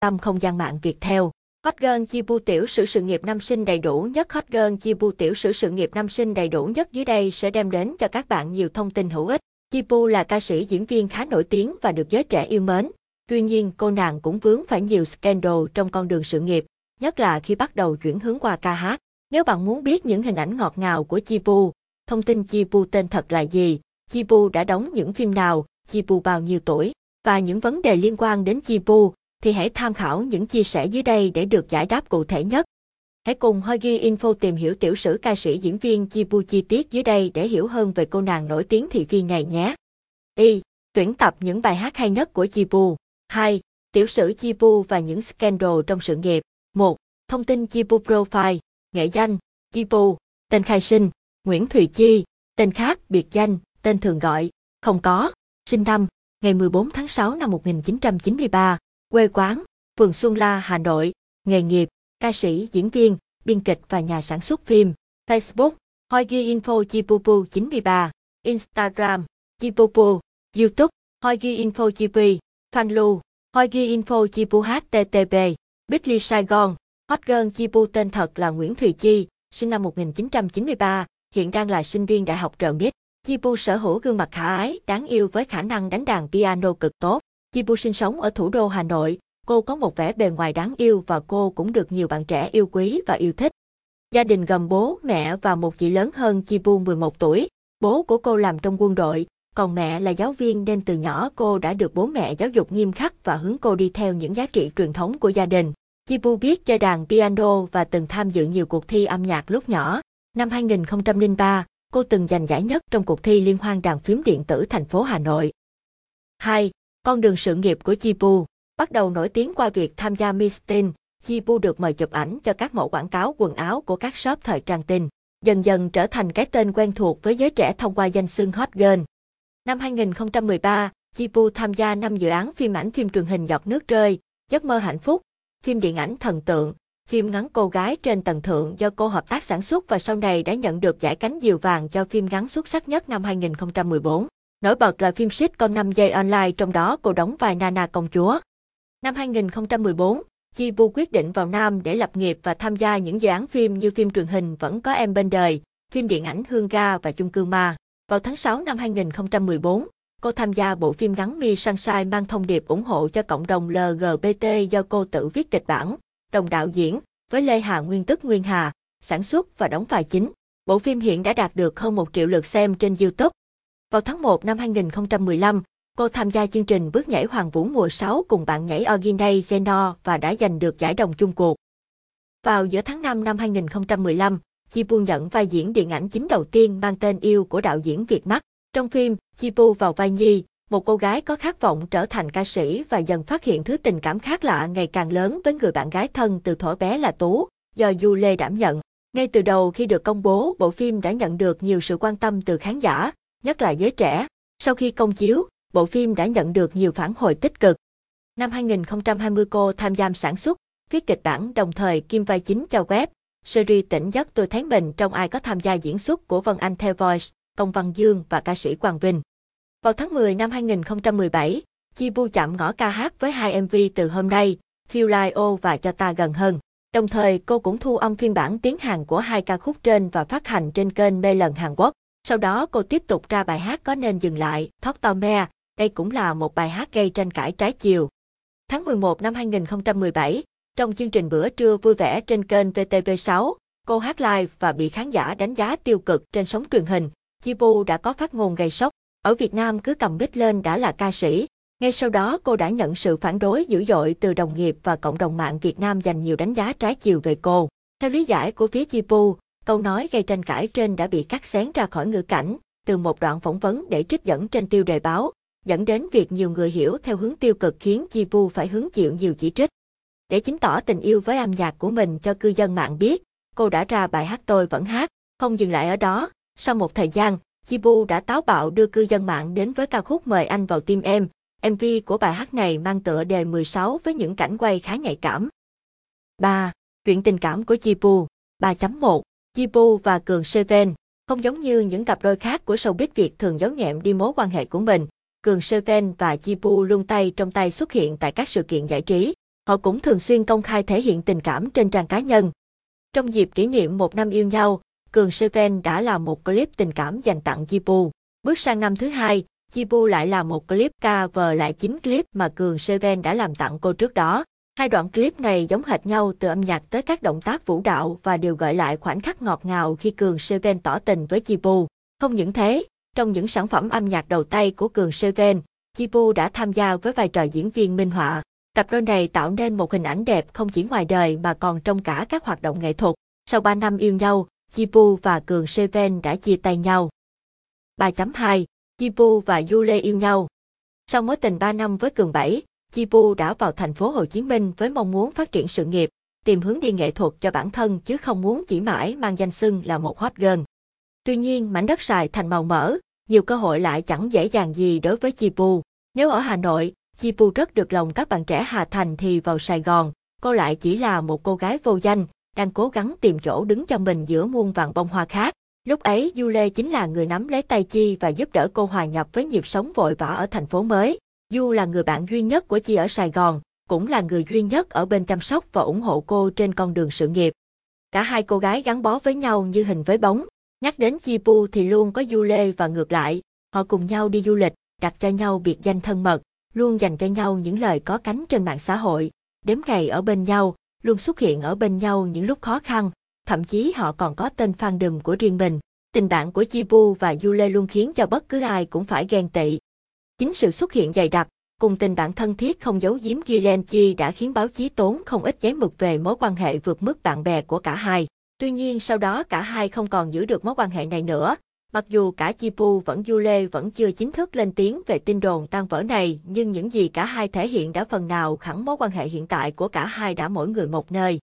tâm không gian mạng Việt theo. Hot Girl Chibu tiểu sử sự nghiệp năm sinh đầy đủ nhất Hot Girl Chibu tiểu sử sự nghiệp năm sinh đầy đủ nhất dưới đây sẽ đem đến cho các bạn nhiều thông tin hữu ích. Chibu là ca sĩ diễn viên khá nổi tiếng và được giới trẻ yêu mến. Tuy nhiên, cô nàng cũng vướng phải nhiều scandal trong con đường sự nghiệp, nhất là khi bắt đầu chuyển hướng qua ca hát. Nếu bạn muốn biết những hình ảnh ngọt ngào của Chibu, thông tin Chibu tên thật là gì, Chibu đã đóng những phim nào, Chibu bao nhiêu tuổi, và những vấn đề liên quan đến Chibu, thì hãy tham khảo những chia sẻ dưới đây để được giải đáp cụ thể nhất. Hãy cùng Hogi Info tìm hiểu tiểu sử ca sĩ diễn viên Chibu chi tiết dưới đây để hiểu hơn về cô nàng nổi tiếng thị phi này nhé. Y. Tuyển tập những bài hát hay nhất của Chibu. 2. Tiểu sử Chibu và những scandal trong sự nghiệp. 1. Thông tin Chibu Profile. Nghệ danh. Chibu. Tên khai sinh. Nguyễn Thùy Chi. Tên khác, biệt danh, tên thường gọi. Không có. Sinh năm. Ngày 14 tháng 6 năm 1993. Quê quán. Phường Xuân La, Hà Nội. Nghề nghiệp. Ca sĩ, diễn viên, biên kịch và nhà sản xuất phim. Facebook. Hoigi Info Chipupu 93. Instagram. Chipupu. YouTube. Hoigi Info Chipi. Fanlu. Hoigi Info Chipu HTTP. Bitly Saigon. Hot Girl Chipu tên thật là Nguyễn Thùy Chi, sinh năm 1993, hiện đang là sinh viên đại học trợ biết. Chipu sở hữu gương mặt khả ái, đáng yêu với khả năng đánh đàn piano cực tốt. Chipu sinh sống ở thủ đô Hà Nội, cô có một vẻ bề ngoài đáng yêu và cô cũng được nhiều bạn trẻ yêu quý và yêu thích. Gia đình gồm bố, mẹ và một chị lớn hơn Chipu 11 tuổi. Bố của cô làm trong quân đội, còn mẹ là giáo viên nên từ nhỏ cô đã được bố mẹ giáo dục nghiêm khắc và hướng cô đi theo những giá trị truyền thống của gia đình. Chibu biết chơi đàn piano và từng tham dự nhiều cuộc thi âm nhạc lúc nhỏ. Năm 2003, cô từng giành giải nhất trong cuộc thi liên hoan đàn phím điện tử thành phố Hà Nội. 2. Con đường sự nghiệp của Jibu Bắt đầu nổi tiếng qua việc tham gia Miss Teen, Jibu được mời chụp ảnh cho các mẫu quảng cáo quần áo của các shop thời trang tin. Dần dần trở thành cái tên quen thuộc với giới trẻ thông qua danh xưng Hot Girl. Năm 2013, Jibu tham gia 5 dự án phim ảnh phim truyền hình Giọt nước rơi, Giấc mơ hạnh phúc, phim điện ảnh Thần tượng, phim ngắn Cô gái trên tầng thượng do cô hợp tác sản xuất và sau này đã nhận được giải cánh diều vàng cho phim ngắn xuất sắc nhất năm 2014. Nổi bật là phim Con 5 giây online trong đó cô đóng vai Nana công chúa. Năm 2014, Chi Bu quyết định vào Nam để lập nghiệp và tham gia những dự án phim như phim truyền hình Vẫn có em bên đời, phim điện ảnh Hương ga và chung cư ma. Vào tháng 6 năm 2014, cô tham gia bộ phim ngắn Mi Sunshine mang thông điệp ủng hộ cho cộng đồng LGBT do cô tự viết kịch bản, đồng đạo diễn, với Lê Hà Nguyên tức Nguyên Hà, sản xuất và đóng vai chính. Bộ phim hiện đã đạt được hơn 1 triệu lượt xem trên YouTube. Vào tháng 1 năm 2015, cô tham gia chương trình Bước nhảy Hoàng Vũ mùa 6 cùng bạn nhảy Orginay Zeno và đã giành được giải đồng chung cuộc. Vào giữa tháng 5 năm 2015, Chi Bu nhận vai diễn điện ảnh chính đầu tiên mang tên Yêu của đạo diễn Việt Mắt. Trong phim, Chi Bu vào vai Nhi, một cô gái có khát vọng trở thành ca sĩ và dần phát hiện thứ tình cảm khác lạ ngày càng lớn với người bạn gái thân từ thuở bé là Tú, do Du Lê đảm nhận. Ngay từ đầu khi được công bố, bộ phim đã nhận được nhiều sự quan tâm từ khán giả, nhất là giới trẻ. Sau khi công chiếu, bộ phim đã nhận được nhiều phản hồi tích cực. Năm 2020 cô tham gia sản xuất, viết kịch bản đồng thời kim vai chính cho web, series tỉnh giấc tôi thấy mình trong ai có tham gia diễn xuất của Vân Anh theo Voice, Công Văn Dương và ca sĩ Quang Vinh. Vào tháng 10 năm 2017, Chi Bu chạm ngõ ca hát với hai MV từ hôm nay, Feel Like O và Cho Ta Gần Hơn. Đồng thời cô cũng thu âm phiên bản tiếng Hàn của hai ca khúc trên và phát hành trên kênh Mê Lần Hàn Quốc. Sau đó cô tiếp tục ra bài hát có nên dừng lại, Thoát To Me, đây cũng là một bài hát gây tranh cãi trái chiều. Tháng 11 năm 2017, trong chương trình bữa trưa vui vẻ trên kênh VTV6, cô hát live và bị khán giả đánh giá tiêu cực trên sóng truyền hình. Chibu đã có phát ngôn gây sốc. Ở Việt Nam cứ cầm mic lên đã là ca sĩ. Ngay sau đó cô đã nhận sự phản đối dữ dội từ đồng nghiệp và cộng đồng mạng Việt Nam dành nhiều đánh giá trái chiều về cô. Theo lý giải của phía Chibu, câu nói gây tranh cãi trên đã bị cắt xén ra khỏi ngữ cảnh, từ một đoạn phỏng vấn để trích dẫn trên tiêu đề báo, dẫn đến việc nhiều người hiểu theo hướng tiêu cực khiến Jibu phải hứng chịu nhiều chỉ trích. Để chứng tỏ tình yêu với âm nhạc của mình cho cư dân mạng biết, cô đã ra bài hát Tôi vẫn hát. Không dừng lại ở đó, sau một thời gian, Jibu đã táo bạo đưa cư dân mạng đến với ca khúc Mời anh vào tim em. MV của bài hát này mang tựa đề 16 với những cảnh quay khá nhạy cảm. 3. Chuyện tình cảm của Jibu 3.1 Jibo và Cường Seven Không giống như những cặp đôi khác của showbiz Việt thường giấu nhẹm đi mối quan hệ của mình, Cường Seven và Chibu luôn tay trong tay xuất hiện tại các sự kiện giải trí. Họ cũng thường xuyên công khai thể hiện tình cảm trên trang cá nhân. Trong dịp kỷ niệm một năm yêu nhau, Cường Seven đã làm một clip tình cảm dành tặng Jibu. Bước sang năm thứ hai, Jibu lại làm một clip cover lại chính clip mà Cường Seven đã làm tặng cô trước đó. Hai đoạn clip này giống hệt nhau từ âm nhạc tới các động tác vũ đạo và đều gợi lại khoảnh khắc ngọt ngào khi Cường Seven tỏ tình với Jibu. Không những thế, trong những sản phẩm âm nhạc đầu tay của Cường Seven, Jibu đã tham gia với vai trò diễn viên minh họa. Cặp đôi này tạo nên một hình ảnh đẹp không chỉ ngoài đời mà còn trong cả các hoạt động nghệ thuật. Sau 3 năm yêu nhau, Jibu và Cường Seven đã chia tay nhau. 3.2 Jibu và Yule yêu nhau Sau mối tình 3 năm với Cường 7, Chipu đã vào thành phố Hồ Chí Minh với mong muốn phát triển sự nghiệp, tìm hướng đi nghệ thuật cho bản thân chứ không muốn chỉ mãi mang danh xưng là một hot girl. Tuy nhiên, mảnh đất xài thành màu mỡ, nhiều cơ hội lại chẳng dễ dàng gì đối với Chipu. Nếu ở Hà Nội, Chipu rất được lòng các bạn trẻ Hà Thành thì vào Sài Gòn, cô lại chỉ là một cô gái vô danh, đang cố gắng tìm chỗ đứng cho mình giữa muôn vàng bông hoa khác. Lúc ấy, Du Lê chính là người nắm lấy tay Chi và giúp đỡ cô hòa nhập với nhịp sống vội vã ở thành phố mới. Du là người bạn duy nhất của Chi ở Sài Gòn, cũng là người duy nhất ở bên chăm sóc và ủng hộ cô trên con đường sự nghiệp. Cả hai cô gái gắn bó với nhau như hình với bóng. Nhắc đến Chi Pu thì luôn có Du Lê và ngược lại. Họ cùng nhau đi du lịch, đặt cho nhau biệt danh thân mật, luôn dành cho nhau những lời có cánh trên mạng xã hội. Đếm ngày ở bên nhau, luôn xuất hiện ở bên nhau những lúc khó khăn, thậm chí họ còn có tên fan của riêng mình. Tình bạn của Chi Pu và Du Lê luôn khiến cho bất cứ ai cũng phải ghen tị. Chính sự xuất hiện dày đặc, cùng tình bạn thân thiết không giấu giếm Gilenchi đã khiến báo chí tốn không ít giấy mực về mối quan hệ vượt mức bạn bè của cả hai. Tuy nhiên sau đó cả hai không còn giữ được mối quan hệ này nữa. Mặc dù cả Chipu vẫn Yule vẫn chưa chính thức lên tiếng về tin đồn tan vỡ này, nhưng những gì cả hai thể hiện đã phần nào khẳng mối quan hệ hiện tại của cả hai đã mỗi người một nơi.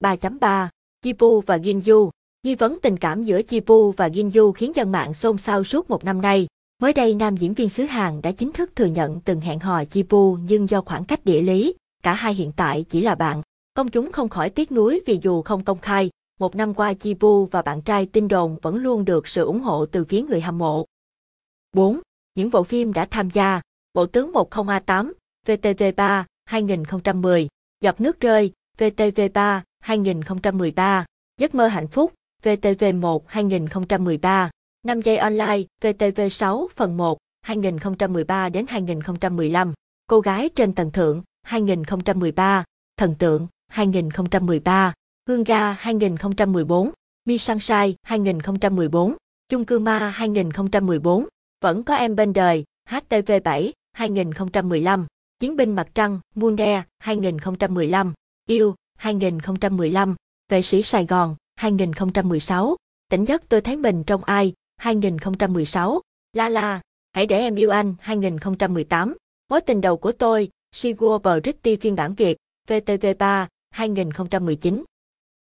3.3 Chipu và Ginju Nghi vấn tình cảm giữa Chipu và Ginju khiến dân mạng xôn xao suốt một năm nay. Mới đây nam diễn viên xứ Hàn đã chính thức thừa nhận từng hẹn hò Chipu nhưng do khoảng cách địa lý, cả hai hiện tại chỉ là bạn. Công chúng không khỏi tiếc nuối vì dù không công khai, một năm qua Chipu và bạn trai tin đồn vẫn luôn được sự ủng hộ từ phía người hâm mộ. 4. Những bộ phim đã tham gia Bộ tướng 10A8, VTV3, 2010, Giọt nước rơi, VTV3, 2013, Giấc mơ hạnh phúc, VTV1 2013, 5 giây online, VTV6 phần 1, 2013 đến 2015, Cô gái trên tầng thượng, 2013, Thần tượng, 2013, Hương ga 2014, Mi Sunshine 2014, Chung cư ma 2014, Vẫn có em bên đời, HTV7 2015, Chiến binh mặt trăng, Mune 2015, Yêu 2015, Vệ sĩ Sài Gòn 2016, Tỉnh giấc tôi thấy mình trong ai 2016, La La, Hãy để em yêu anh 2018, Mối tình đầu của tôi, Sigur Britti phiên bản Việt, VTV3 2019.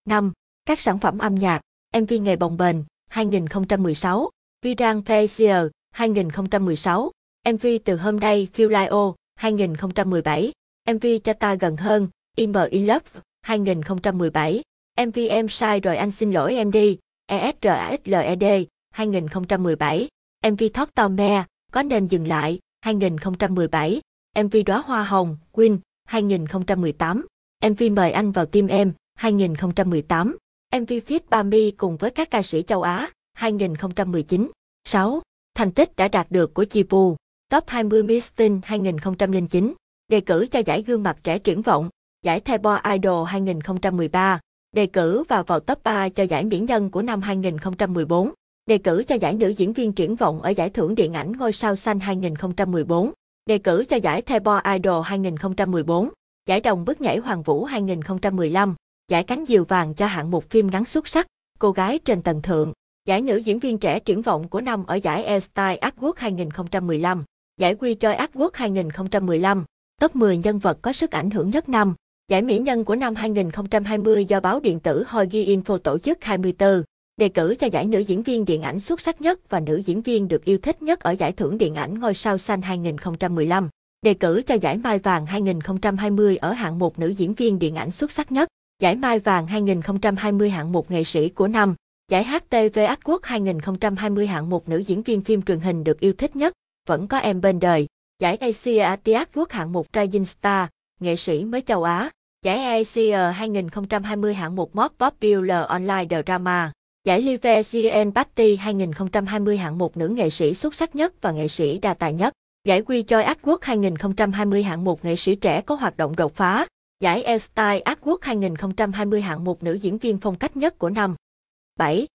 5. Các sản phẩm âm nhạc, MV Ngày Bồng Bềnh 2016, Virang Facial 2016, MV Từ Hôm Nay Feel Like O 2017, MV Cho Ta Gần Hơn, Im In Love 2017, MV Em Sai Rồi Anh Xin Lỗi Em Đi, ESRASLED 2017, MV Thót To Me, Có Nên Dừng Lại 2017, MV Đóa Hoa Hồng, Win 2018, MV Mời Anh Vào Tim Em 2018, MV Fit Bami cùng với các ca sĩ châu Á 2019. 6. Thành tích đã đạt được của Chipu, Top 20 Miss Teen 2009, đề cử cho giải gương mặt trẻ triển vọng, giải Thebo Idol 2013, đề cử và vào top 3 cho giải mỹ nhân của năm 2014, đề cử cho giải nữ diễn viên triển vọng ở giải thưởng điện ảnh ngôi sao xanh 2014, đề cử cho giải Thebo Idol 2014, giải đồng bước nhảy Hoàng Vũ 2015, giải cánh diều vàng cho hạng mục phim ngắn xuất sắc, cô gái trên tầng thượng, giải nữ diễn viên trẻ triển vọng của năm ở giải Airstyle Award 2015, giải Quy Choi Award 2015, top 10 nhân vật có sức ảnh hưởng nhất năm, giải mỹ nhân của năm 2020 do báo điện tử Hogi Info tổ chức 24, đề cử cho giải nữ diễn viên điện ảnh xuất sắc nhất và nữ diễn viên được yêu thích nhất ở giải thưởng điện ảnh ngôi sao xanh 2015 đề cử cho giải Mai Vàng 2020 ở hạng mục nữ diễn viên điện ảnh xuất sắc nhất, giải Mai Vàng 2020 hạng mục nghệ sĩ của năm, giải HTV Award 2020 hạng mục nữ diễn viên phim truyền hình được yêu thích nhất, vẫn có em bên đời, giải Asia Award hạng mục Rising Star, nghệ sĩ mới châu Á. Giải Asia 2020 hạng mục Most Popular Online Drama. Giải Live CN Party 2020 hạng mục nữ nghệ sĩ xuất sắc nhất và nghệ sĩ đa tài nhất. Giải Quy Choi Artwork 2020 hạng mục nghệ sĩ trẻ có hoạt động đột phá. Giải L-Style Artwork 2020 hạng mục nữ diễn viên phong cách nhất của năm. 7.